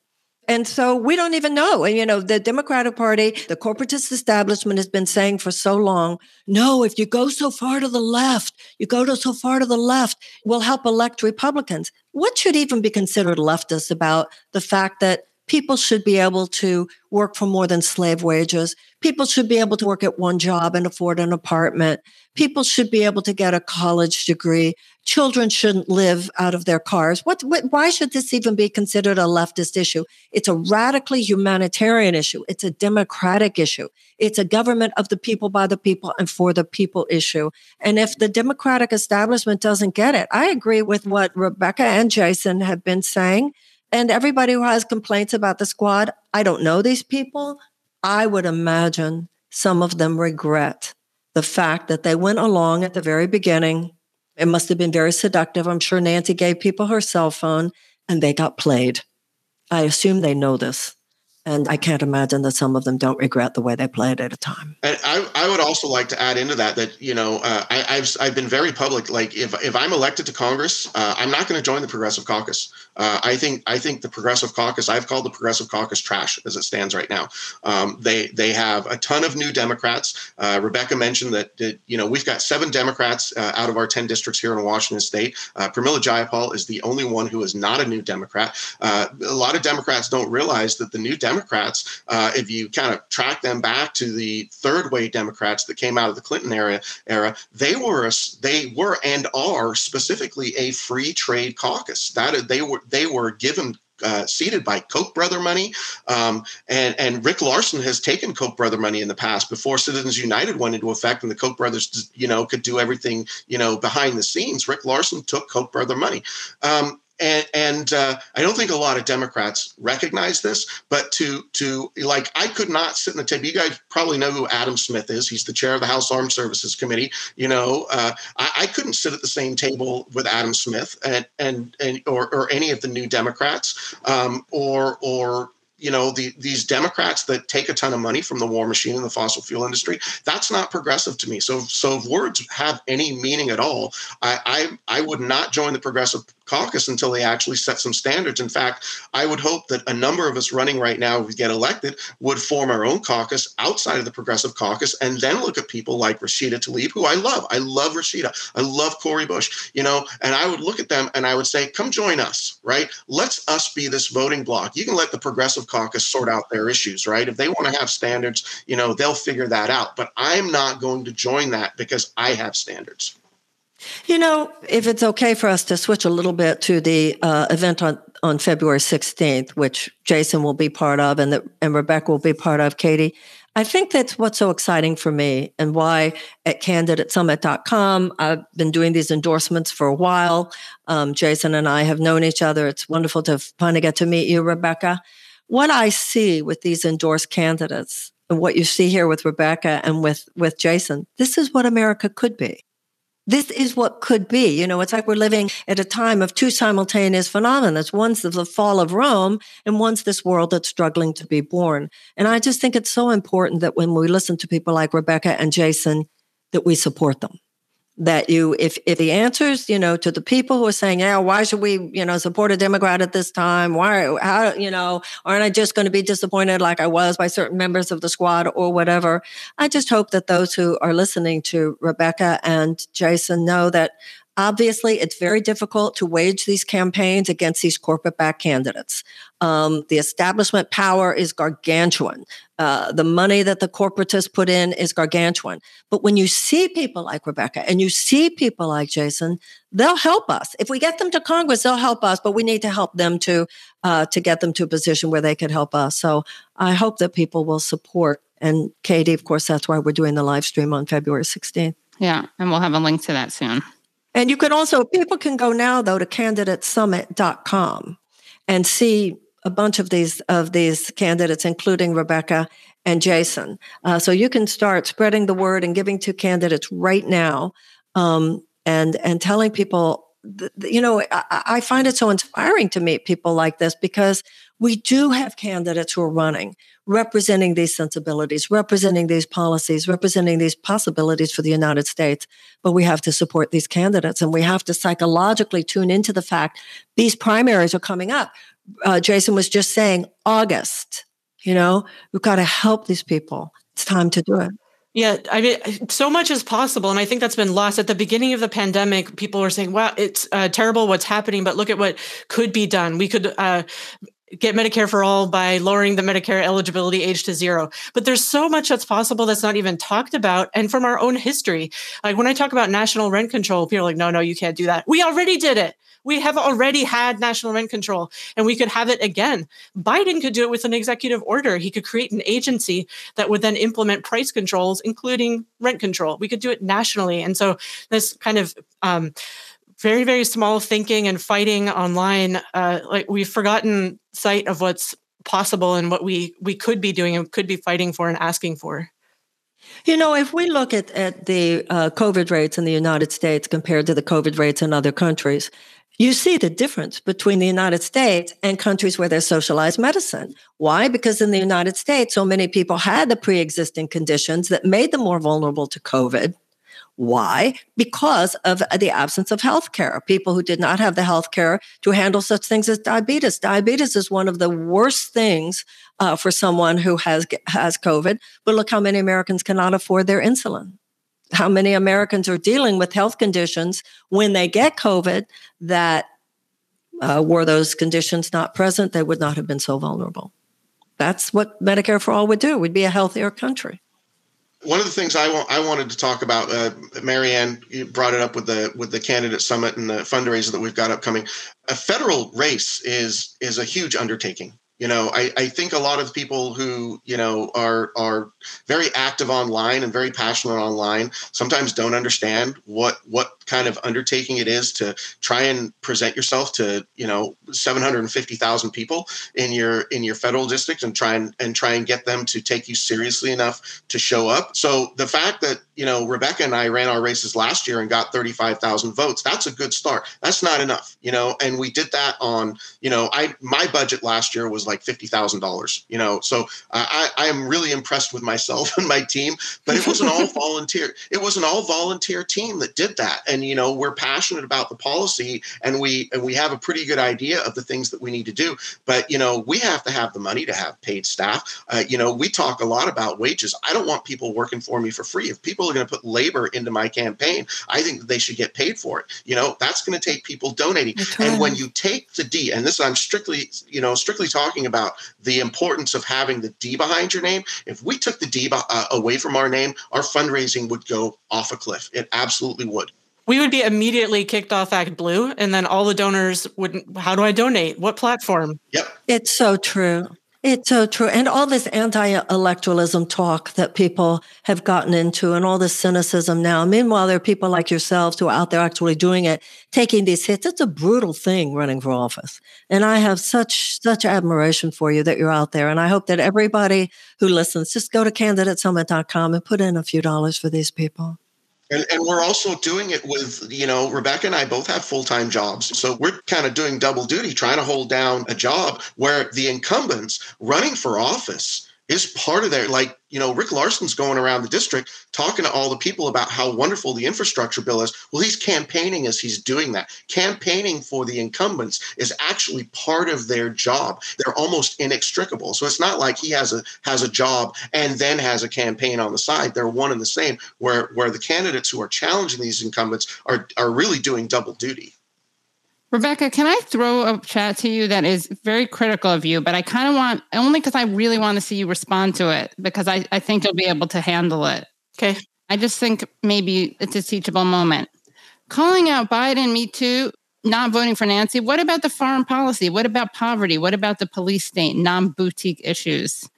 And so we don't even know. And, you know, the Democratic Party, the corporatist establishment has been saying for so long, no, if you go so far to the left, you go to so far to the left, will help elect Republicans. What should even be considered leftist about the fact that people should be able to work for more than slave wages? People should be able to work at one job and afford an apartment. People should be able to get a college degree. Children shouldn't live out of their cars. What, what, why should this even be considered a leftist issue? It's a radically humanitarian issue. It's a democratic issue. It's a government of the people, by the people, and for the people issue. And if the democratic establishment doesn't get it, I agree with what Rebecca and Jason have been saying. And everybody who has complaints about the squad, I don't know these people. I would imagine some of them regret the fact that they went along at the very beginning. It must have been very seductive. I'm sure Nancy gave people her cell phone and they got played. I assume they know this. And I can't imagine that some of them don't regret the way they played at a time. And I, I would also like to add into that that you know uh, I, have I've been very public. Like if if I'm elected to Congress, uh, I'm not going to join the Progressive Caucus. Uh, I think I think the Progressive Caucus. I've called the Progressive Caucus trash as it stands right now. Um, they they have a ton of new Democrats. Uh, Rebecca mentioned that, that, you know we've got seven Democrats uh, out of our ten districts here in Washington State. Uh, Pramila Jayapal is the only one who is not a new Democrat. a lot of Democrats don't realize that the new Democrats, if you kind of track them back to the third way Democrats that came out of the Clinton era, era they were a, they were and are specifically a free trade caucus. That they were they were given uh, seated by Koch brother money, um, and and Rick Larsen has taken Koch brother money in the past before Citizens United went into effect, and the Koch brothers, you know, could do everything, you know, behind the scenes. Rick Larsen took Koch brother money. Um, and and uh, I don't think a lot of Democrats recognize this. But to to like, I could not sit in the table. You guys probably know who Adam Smith is. He's the chair of the House Armed Services Committee. You know, uh, I, I, couldn't sit at the same table with Adam Smith and and and or, or any of the new Democrats um, or or you know the, these democrats that take a ton of money from the war machine and the fossil fuel industry that's not progressive to me so so if words have any meaning at all i i, I would not join the progressive caucus until they actually set some standards. In fact, I would hope that a number of us running right now, if we get elected, would form our own caucus outside of the progressive caucus and then look at people like Rashida Tlaib, who I love. I love Rashida. I love Cori Bush, you know, and I would look at them and I would say, come join us, right? Let's us be this voting block. You can let the progressive caucus sort out their issues, right? If they want to have standards, you know, they'll figure that out. But I'm not going to join that because I have standards. You know, if it's okay for us to switch a little bit to the uh, event on, on February 16th, which Jason will be part of and, that, and Rebecca will be part of, Katie, I think that's what's so exciting for me and why at candidatesummit.com, I've been doing these endorsements for a while. Um, Jason and I have known each other. It's wonderful to finally get to meet you, Rebecca. What I see with these endorsed candidates and what you see here with Rebecca and with, with Jason, this is what America could be. This is what could be. You know, it's like we're living at a time of two simultaneous phenomena. One's the fall of Rome and one's this world that's struggling to be born. And I just think it's so important that when we listen to people like Rebecca and Jason, that we support them that you if if the answers you know to the people who are saying yeah why should we you know support a democrat at this time? Why how you know aren't i just going to be disappointed like i was by certain members of the squad or whatever? I just hope that those who are listening to rebecca and jason know that Obviously, it's very difficult to wage these campaigns against these corporate backed candidates. Um, the establishment power is gargantuan. Uh, the money that the corporatists put in is gargantuan. But when you see people like Rebecca and you see people like Jason, they'll help us. If we get them to Congress, they'll help us. But we need to help them to uh, to get them to a position where they could help us. So I hope that people will support. And Katie, of course, that's why we're doing the live stream on February 16th. Yeah, and we'll have a link to that soon. And you can also, people can go now though to candidatesummit.com and see a bunch of these of these candidates, including Rebecca and Jason. Uh, so you can start spreading the word and giving to candidates right now, um, and and telling people. Th- you know, I, I find it so inspiring to meet people like this because we do have candidates who are running, representing these sensibilities, representing these policies, representing these possibilities for the United States. But we have to support these candidates and we have to psychologically tune into the fact these primaries are coming up uh, Jason was just saying, August. You know, we've got to help these people. It's time to do it. Yeah, I mean, so much is possible. And I think that's been lost. At the beginning of the pandemic, people were saying, wow, it's uh, terrible what's happening, but look at what could be done. We could uh, get Medicare for all by lowering the Medicare eligibility age to zero. But there's so much that's possible that's not even talked about. And from our own history, like when I talk about national rent control, people are like, no, no, you can't do that. We already did it. We have already had national rent control and we could have it again. Biden could do it with an executive order. He could create an agency that would then implement price controls, including rent control. We could do it nationally. And so this kind of um, very, very small thinking and fighting online, uh, like we've forgotten sight of what's possible and what we we could be doing and could be fighting for and asking for. You know, if we look at, at the uh, COVID rates in the United States compared to the COVID rates in other countries, you see the difference between the United States and countries where there's socialized medicine. Why? Because in the United States, so many people had the pre existing conditions that made them more vulnerable to COVID. Why? Because of the absence of health care. People who did not have the health care to handle such things as diabetes. Diabetes is one of the worst things uh, for someone who has, has COVID. But look how many Americans cannot afford their insulin how many Americans are dealing with health conditions when they get COVID that uh, were those conditions not present, they would not have been so vulnerable. That's what Medicare for All would do. We'd be a healthier country. One of the things I, I wanted to talk about, uh, Marianne brought it up with the with the candidate summit and the fundraiser that we've got upcoming. A federal race is is a huge undertaking you know I, I think a lot of people who you know are are very active online and very passionate online sometimes don't understand what what kind of undertaking it is to try and present yourself to you know 750,000 people in your in your federal district and try and and try and get them to take you seriously enough to show up. So the fact that you know Rebecca and I ran our races last year and got 35,000 votes that's a good start. That's not enough you know and we did that on you know I my budget last year was like $50,000 you know so I I am really impressed with myself and my team but it was an all volunteer it was an all volunteer team that did that. And you know we're passionate about the policy and we and we have a pretty good idea of the things that we need to do. But you know we have to have the money to have paid staff. Uh, you know we talk a lot about wages. I don't want people working for me for free. If people are going to put labor into my campaign i think they should get paid for it. You know that's going to take people donating. And when you take the d and this i'm strictly you know strictly talking about the importance of having the d behind your name. If we took the d uh, away from our name our fundraising would go off a cliff it absolutely would we would be immediately kicked off Act Blue, and then all the donors wouldn't. How do I donate? What platform? Yep. It's so true. It's so true. And all this anti electoralism talk that people have gotten into and all this cynicism now. Meanwhile, there are people like yourselves who are out there actually doing it, taking these hits. It's a brutal thing running for office. And I have such, such admiration for you that you're out there. And I hope that everybody who listens, just go to candidatesummit.com and put in a few dollars for these people. And, and we're also doing it with, you know, Rebecca and I both have full time jobs. So we're kind of doing double duty, trying to hold down a job where the incumbents running for office is part of their like you know rick larsen's going around the district talking to all the people about how wonderful the infrastructure bill is. Well he's campaigning as he's doing that. Campaigning for the incumbents is actually part of their job. They're almost inextricable. So it's not like he has a has a job and then has a campaign on the side. They're one and the same where where the candidates who are challenging these incumbents are are really doing double duty Rebecca, can I throw a chat to you that is very critical of you, but I kind of want only because I really want to see you respond to it because I, I think you'll be able to handle it. Okay. I just think maybe it's a teachable moment. Calling out Biden, me too, not voting for Nancy. What about the foreign policy? What about poverty? What about the police state, non boutique issues?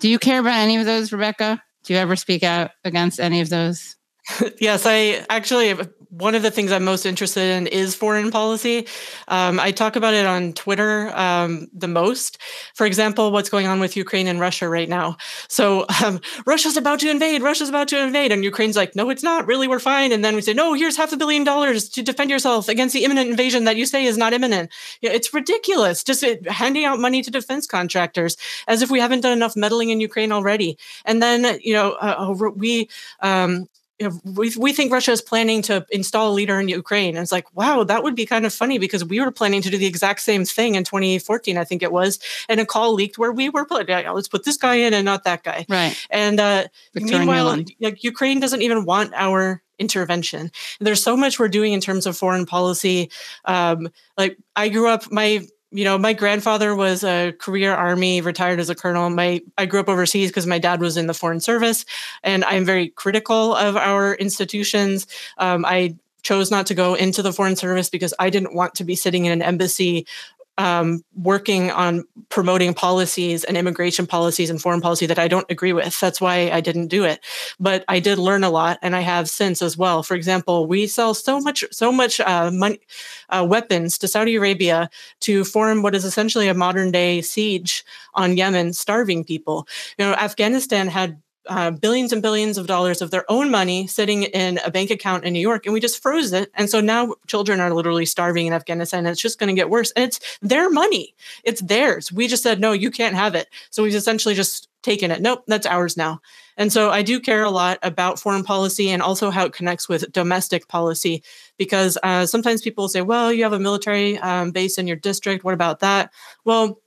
Do you care about any of those, Rebecca? Do you ever speak out against any of those? yes, I actually one of the things I'm most interested in is foreign policy. Um, I talk about it on Twitter um, the most. For example, what's going on with Ukraine and Russia right now. So um, Russia's about to invade. Russia's about to invade, and Ukraine's like, no, it's not. Really, we're fine. And then we say, no, here's half a billion dollars to defend yourself against the imminent invasion that you say is not imminent. It's ridiculous. Just uh, handing out money to defense contractors as if we haven't done enough meddling in Ukraine already. And then you know uh, we um, we, we think Russia is planning to install a leader in Ukraine. And it's like, wow, that would be kind of funny because we were planning to do the exact same thing in 2014, I think it was. And a call leaked where we were yeah, let's put this guy in and not that guy. Right. And uh, meanwhile, like, Ukraine doesn't even want our intervention. There's so much we're doing in terms of foreign policy. Um, like I grew up, my you know, my grandfather was a career army, retired as a colonel. My I grew up overseas because my dad was in the foreign service, and I'm very critical of our institutions. Um, I chose not to go into the foreign service because I didn't want to be sitting in an embassy um, working on promoting policies and immigration policies and foreign policy that I don't agree with. That's why I didn't do it. But I did learn a lot, and I have since as well. For example, we sell so much, so much uh, money, uh, weapons to Saudi Arabia to form what is essentially a modern day siege on Yemen, starving people. You know, Afghanistan had uh, billions and billions of dollars of their own money sitting in a bank account in New York, and we just froze it. And so now children are literally starving in Afghanistan, and it's just going to get worse. And it's their money, it's theirs. We just said, no, you can't have it. So we've essentially just taken it. Nope, that's ours now. And so I do care a lot about foreign policy and also how it connects with domestic policy, because uh, sometimes people say, well, you have a military um, base in your district. What about that? Well,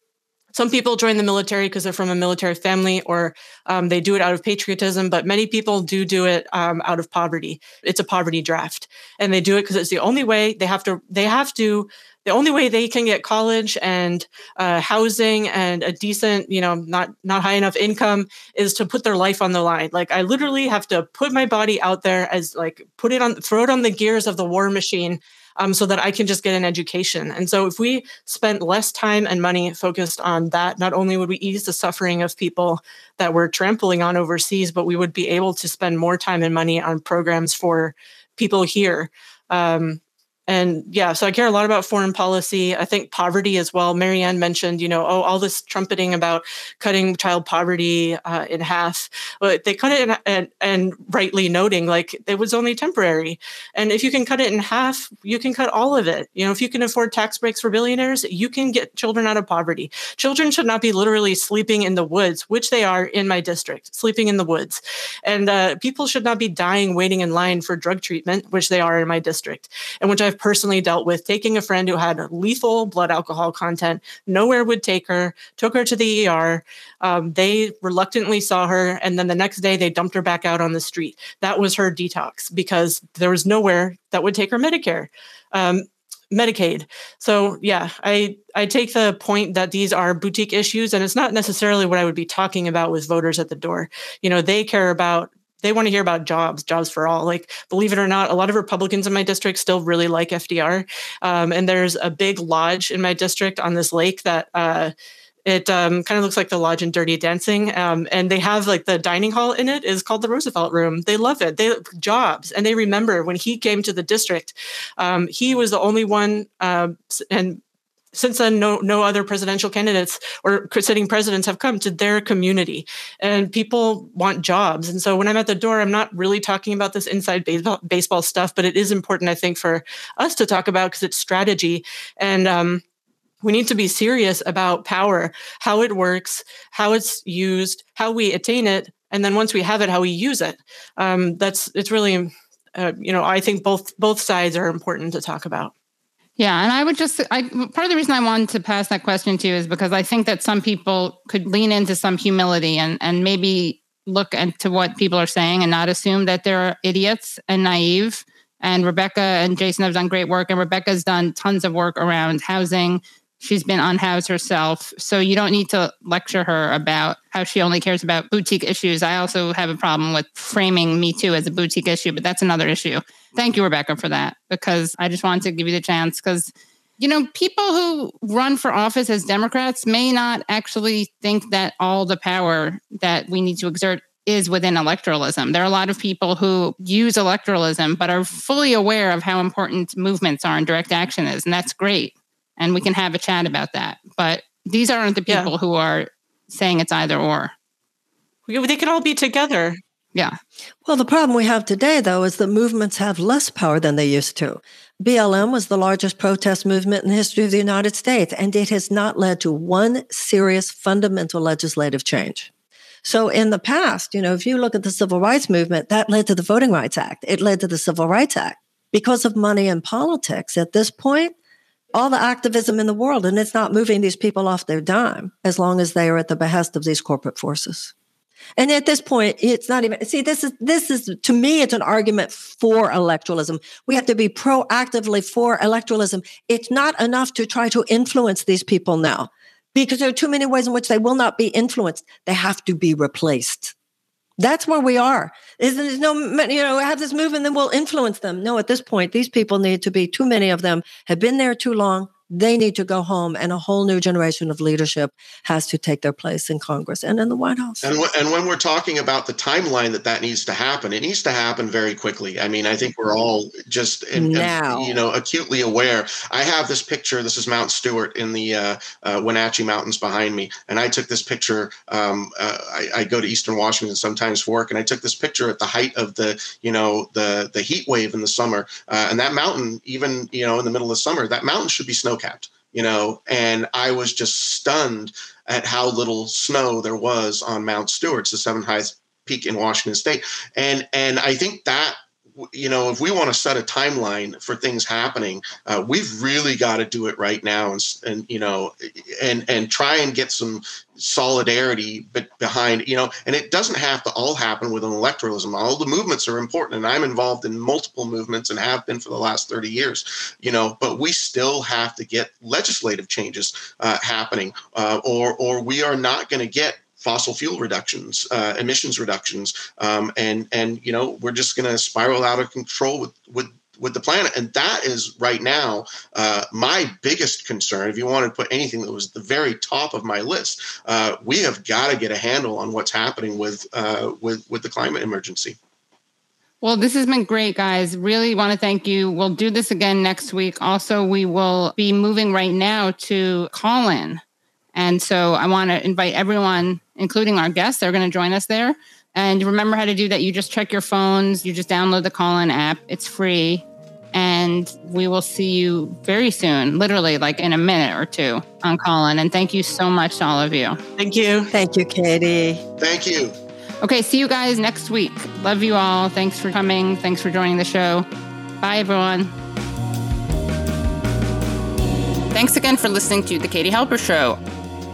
some people join the military because they're from a military family or um, they do it out of patriotism, but many people do do it um, out of poverty. It's a poverty draft, and they do it because it's the only way they have to. They have to. The only way they can get college and uh, housing and a decent, you know, not not high enough income is to put their life on the line. Like I literally have to put my body out there as like put it on, throw it on the gears of the war machine um, so that I can just get an education. And so, if we spent less time and money focused on that, not only would we ease the suffering of people that we're trampling on overseas, but we would be able to spend more time and money on programs for people here. Um, and yeah, so I care a lot about foreign policy. I think poverty as well. Marianne mentioned, you know, oh, all this trumpeting about cutting child poverty uh, in half. But they cut it in, and, and rightly noting like it was only temporary. And if you can cut it in half, you can cut all of it. You know, if you can afford tax breaks for billionaires, you can get children out of poverty. Children should not be literally sleeping in the woods, which they are in my district, sleeping in the woods. And uh, people should not be dying waiting in line for drug treatment, which they are in my district, and which I've personally dealt with taking a friend who had lethal blood alcohol content, nowhere would take her, took her to the ER. Um, they reluctantly saw her, and then the next day they dumped her back out on the street. That was her detox because there was nowhere that would take her Medicare. Um, Medicaid. So yeah, I I take the point that these are boutique issues and it's not necessarily what I would be talking about with voters at the door. You know, they care about they want to hear about jobs, jobs for all. Like, believe it or not, a lot of Republicans in my district still really like FDR. Um, and there's a big lodge in my district on this lake that uh, it um, kind of looks like the lodge in Dirty Dancing. Um, and they have like the dining hall in it is called the Roosevelt Room. They love it. They jobs, and they remember when he came to the district. Um, he was the only one, uh, and since then, no no other presidential candidates or sitting presidents have come to their community, and people want jobs. And so, when I'm at the door, I'm not really talking about this inside baseball, baseball stuff, but it is important, I think, for us to talk about because it's strategy. And um, we need to be serious about power, how it works, how it's used, how we attain it, and then once we have it, how we use it. Um, that's it's really, uh, you know, I think both both sides are important to talk about. Yeah, and I would just I part of the reason I wanted to pass that question to you is because I think that some people could lean into some humility and and maybe look into what people are saying and not assume that they're idiots and naive. And Rebecca and Jason have done great work, and Rebecca's done tons of work around housing She's been unhoused herself. So you don't need to lecture her about how she only cares about boutique issues. I also have a problem with framing Me Too as a boutique issue, but that's another issue. Thank you, Rebecca, for that, because I just wanted to give you the chance. Because, you know, people who run for office as Democrats may not actually think that all the power that we need to exert is within electoralism. There are a lot of people who use electoralism, but are fully aware of how important movements are and direct action is. And that's great and we can have a chat about that. But these aren't the people yeah. who are saying it's either or. They can all be together. Yeah. Well, the problem we have today, though, is that movements have less power than they used to. BLM was the largest protest movement in the history of the United States, and it has not led to one serious fundamental legislative change. So in the past, you know, if you look at the civil rights movement, that led to the Voting Rights Act. It led to the Civil Rights Act. Because of money and politics at this point, all the activism in the world, and it's not moving these people off their dime as long as they are at the behest of these corporate forces. And at this point, it's not even, see, this is, this is, to me, it's an argument for electoralism. We have to be proactively for electoralism. It's not enough to try to influence these people now because there are too many ways in which they will not be influenced. They have to be replaced. That's where we are. Isn't there's no, you know, have this movement, then we'll influence them. No, at this point, these people need to be, too many of them have been there too long they need to go home and a whole new generation of leadership has to take their place in congress and in the white house. And, w- and when we're talking about the timeline that that needs to happen it needs to happen very quickly. I mean i think we're all just in, now. you know acutely aware. I have this picture this is mount Stuart in the uh, uh, wenatchee mountains behind me and i took this picture um, uh, I, I, go to eastern washington sometimes for work and i took this picture at the height of the you know the the heat wave in the summer. Uh, and that mountain even you know in the middle of summer that mountain should be snow you know, and I was just stunned at how little snow there was on Mount Stuart, the seventh highest peak in Washington State, and and I think that you know, if we want to set a timeline for things happening, uh, we've really got to do it right now, and, and you know, and and try and get some solidarity behind, you know, and it doesn't have to all happen with an electoralism. All the movements are important, and I'm involved in multiple movements and have been for the last 30 years, you know, but we still have to get legislative changes uh, happening, uh, or or we are not going to get fossil fuel reductions, uh, emissions reductions, um, and and you know we're just going to spiral out of control with with with the planet, and that is right now uh, my biggest concern. If you want to put anything that was the very top of my list, uh, we have got to get a handle on what's happening with uh, with with the climate emergency. Well, this has been great, guys. Really want to thank you. We'll do this again next week. Also, we will be moving right now to Callin. And so I want to invite everyone, including our guests, they're going to join us there. And remember how to do that. You just check your phones, you just download the Callin app, it's free. And we will see you very soon, literally like in a minute or two on Callin. And thank you so much to all of you. Thank you. Thank you, Katie. Thank you. Okay, see you guys next week. Love you all. Thanks for coming. Thanks for joining the show. Bye, everyone. Thanks again for listening to The Katie Halper Show.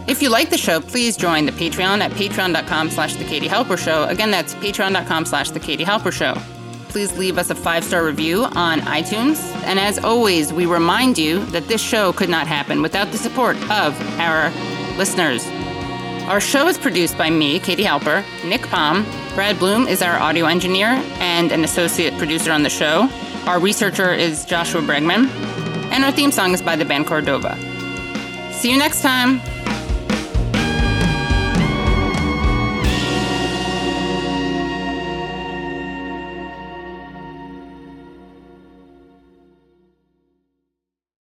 If you like the show, please join the Patreon at patreon.com slash the Katie Halper Show. Again, that's patreon.com slash the Katie Halper Show. Please leave us a five-star review on iTunes. And as always, we remind you that this show could not happen without the support of our listeners. Our show is produced by me, Katie Halper, Nick Palm. Brad Bloom is our audio engineer and an associate producer on the show. Our researcher is Joshua Bregman. And our theme song is by the band Cordova. See you next time.